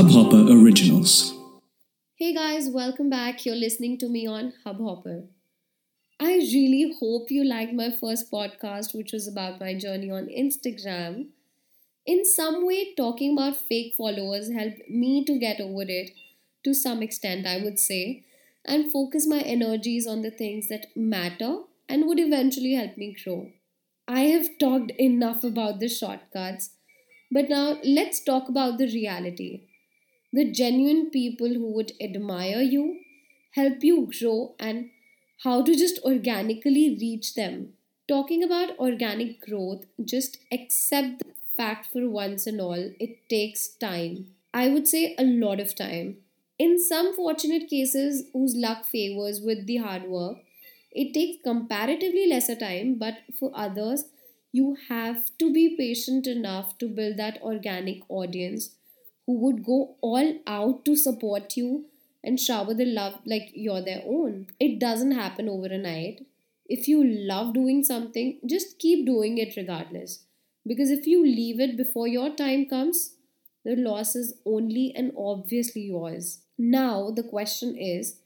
Hubhopper Originals. Hey guys, welcome back. You're listening to me on Hubhopper. I really hope you liked my first podcast, which was about my journey on Instagram. In some way, talking about fake followers helped me to get over it to some extent, I would say, and focus my energies on the things that matter and would eventually help me grow. I have talked enough about the shortcuts, but now let's talk about the reality. The genuine people who would admire you, help you grow, and how to just organically reach them. Talking about organic growth, just accept the fact for once and all, it takes time. I would say a lot of time. In some fortunate cases whose luck favors with the hard work, it takes comparatively lesser time, but for others, you have to be patient enough to build that organic audience who would go all out to support you and shower the love like you're their own. It doesn't happen overnight. If you love doing something, just keep doing it regardless. Because if you leave it before your time comes, the loss is only and obviously yours. Now, the question is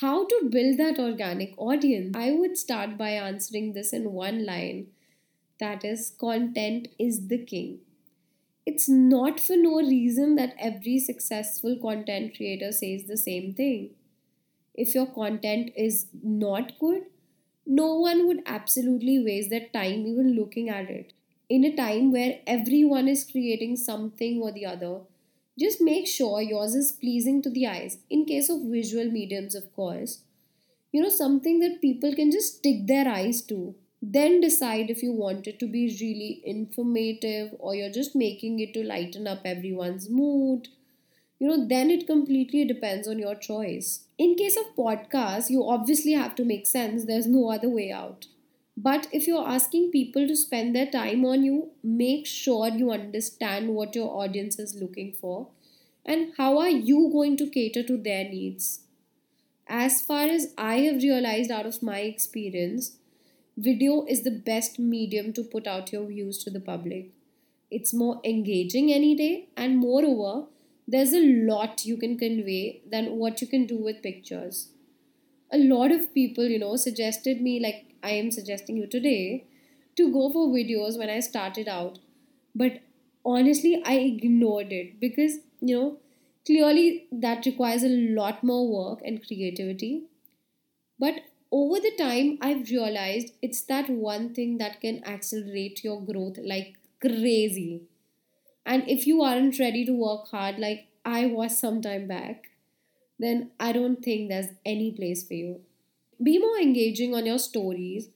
how to build that organic audience? I would start by answering this in one line that is, content is the king. It's not for no reason that every successful content creator says the same thing. If your content is not good, no one would absolutely waste their time even looking at it. In a time where everyone is creating something or the other, just make sure yours is pleasing to the eyes. In case of visual mediums, of course, you know, something that people can just stick their eyes to then decide if you want it to be really informative or you're just making it to lighten up everyone's mood. You know then it completely depends on your choice. In case of podcasts you obviously have to make sense. There's no other way out. But if you're asking people to spend their time on you make sure you understand what your audience is looking for and how are you going to cater to their needs. As far as i have realized out of my experience video is the best medium to put out your views to the public. It's more engaging any day, and moreover, there's a lot you can convey than what you can do with pictures. A lot of people, you know, suggested me, like I am suggesting you today, to go for videos when I started out. But honestly, I ignored it because, you know, clearly that requires a lot more work and creativity. But over the time i've realized it's that one thing that can accelerate your growth like crazy. And if you aren't ready to work hard like i was some time back then i don't think there's any place for you. Be more engaging on your stories.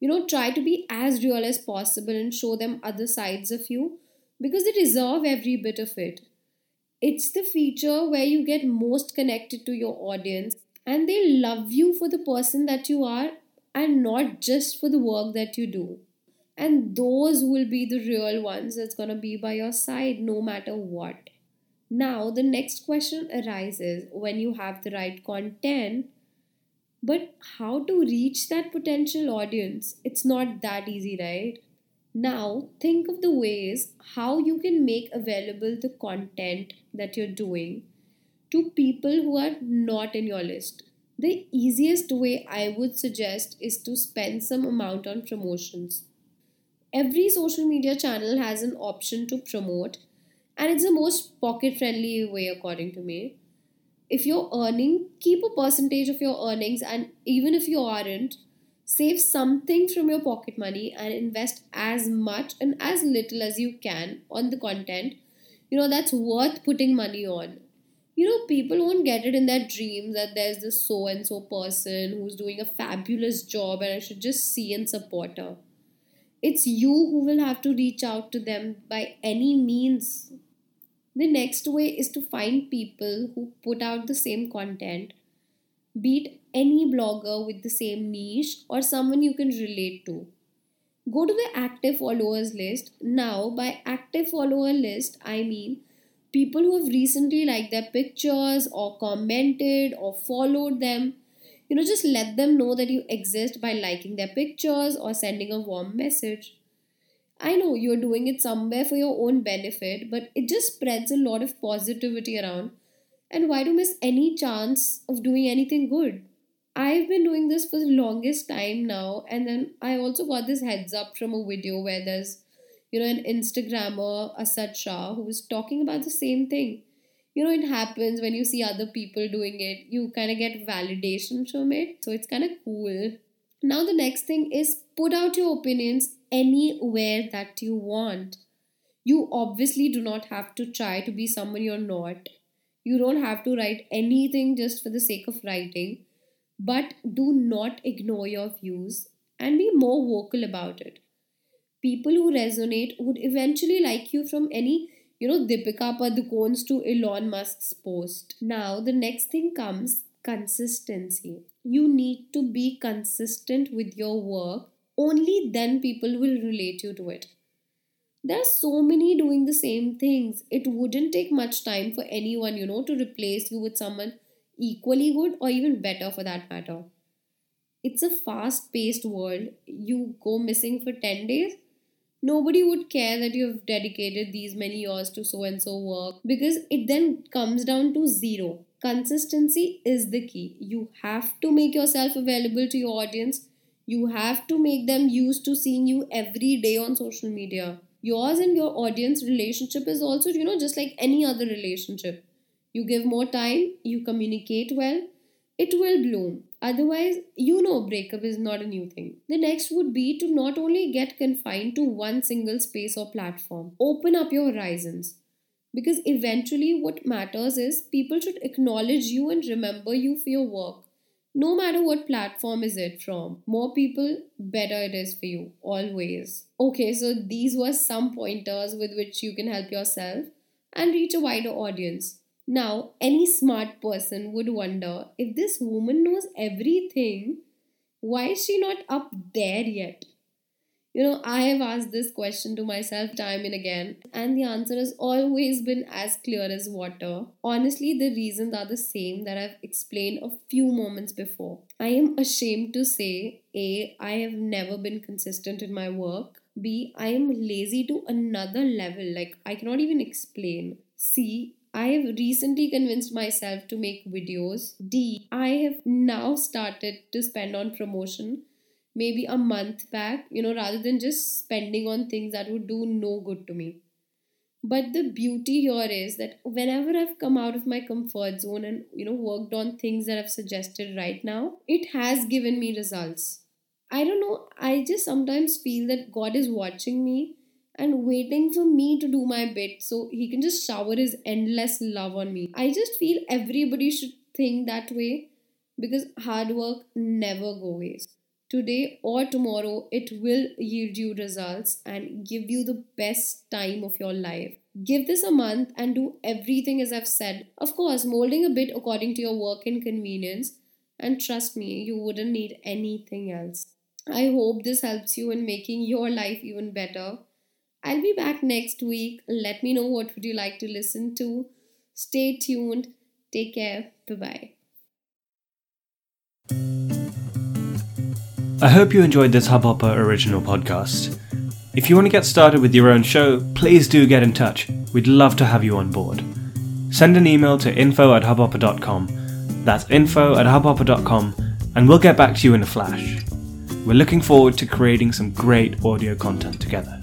You know try to be as real as possible and show them other sides of you because they deserve every bit of it. It's the feature where you get most connected to your audience and they love you for the person that you are and not just for the work that you do. And those will be the real ones that's going to be by your side no matter what. Now, the next question arises when you have the right content, but how to reach that potential audience? It's not that easy, right? Now, think of the ways how you can make available the content that you're doing to people who are not in your list. The easiest way I would suggest is to spend some amount on promotions. Every social media channel has an option to promote, and it's the most pocket friendly way, according to me. If you're earning, keep a percentage of your earnings, and even if you aren't, save something from your pocket money and invest as much and as little as you can on the content you know that's worth putting money on you know, people won't get it in their dreams that there's this so and so person who's doing a fabulous job and I should just see and support her. It's you who will have to reach out to them by any means. The next way is to find people who put out the same content, be it any blogger with the same niche or someone you can relate to. Go to the active followers list. Now, by active follower list, I mean people who have recently liked their pictures or commented or followed them. You know, just let them know that you exist by liking their pictures or sending a warm message. I know you're doing it somewhere for your own benefit, but it just spreads a lot of positivity around. And why do miss any chance of doing anything good? I've been doing this for the longest time now, and then I also got this heads up from a video where there's, you know, an Instagrammer, Asad Shah, who was talking about the same thing. You know, it happens when you see other people doing it, you kind of get validation from it, so it's kind of cool. Now, the next thing is put out your opinions anywhere that you want. You obviously do not have to try to be someone you're not. You don't have to write anything just for the sake of writing, but do not ignore your views and be more vocal about it. People who resonate would eventually like you from any, you know, Deepika Padukone's to Elon Musk's post. Now, the next thing comes consistency. You need to be consistent with your work only then people will relate you to it. There are so many doing the same things. It wouldn't take much time for anyone, you know, to replace you with someone equally good or even better for that matter. It's a fast paced world. You go missing for 10 days, nobody would care that you've dedicated these many years to so and so work because it then comes down to zero. Consistency is the key. You have to make yourself available to your audience you have to make them used to seeing you every day on social media yours and your audience relationship is also you know just like any other relationship you give more time you communicate well it will bloom otherwise you know breakup is not a new thing. The next would be to not only get confined to one single space or platform open up your horizons. Because eventually what matters is people should acknowledge you and remember you for your work. No matter what platform is it from more people better it is for you always. Okay so these were some pointers with which you can help yourself and reach a wider audience now any smart person would wonder if this woman knows everything why is she not up there yet you know, I have asked this question to myself time and again, and the answer has always been as clear as water. Honestly, the reasons are the same that I've explained a few moments before. I am ashamed to say A, I have never been consistent in my work. B, I am lazy to another level, like I cannot even explain. C, I have recently convinced myself to make videos. D, I have now started to spend on promotion maybe a month back, you know, rather than just spending on things that would do no good to me. But the beauty here is that whenever I've come out of my comfort zone and, you know, worked on things that I've suggested right now, it has given me results. I don't know, I just sometimes feel that God is watching me and waiting for me to do my bit so he can just shower his endless love on me. I just feel everybody should think that way because hard work never goes waste today or tomorrow, it will yield you results and give you the best time of your life. Give this a month and do everything as I've said. Of course, molding a bit according to your work and convenience. And trust me, you wouldn't need anything else. I hope this helps you in making your life even better. I'll be back next week. Let me know what would you like to listen to. Stay tuned. Take care. Bye-bye. I hope you enjoyed this Hubhopper original podcast. If you want to get started with your own show, please do get in touch. We'd love to have you on board. Send an email to info at hubhopper.com. That's info at hubhopper.com, and we'll get back to you in a flash. We're looking forward to creating some great audio content together.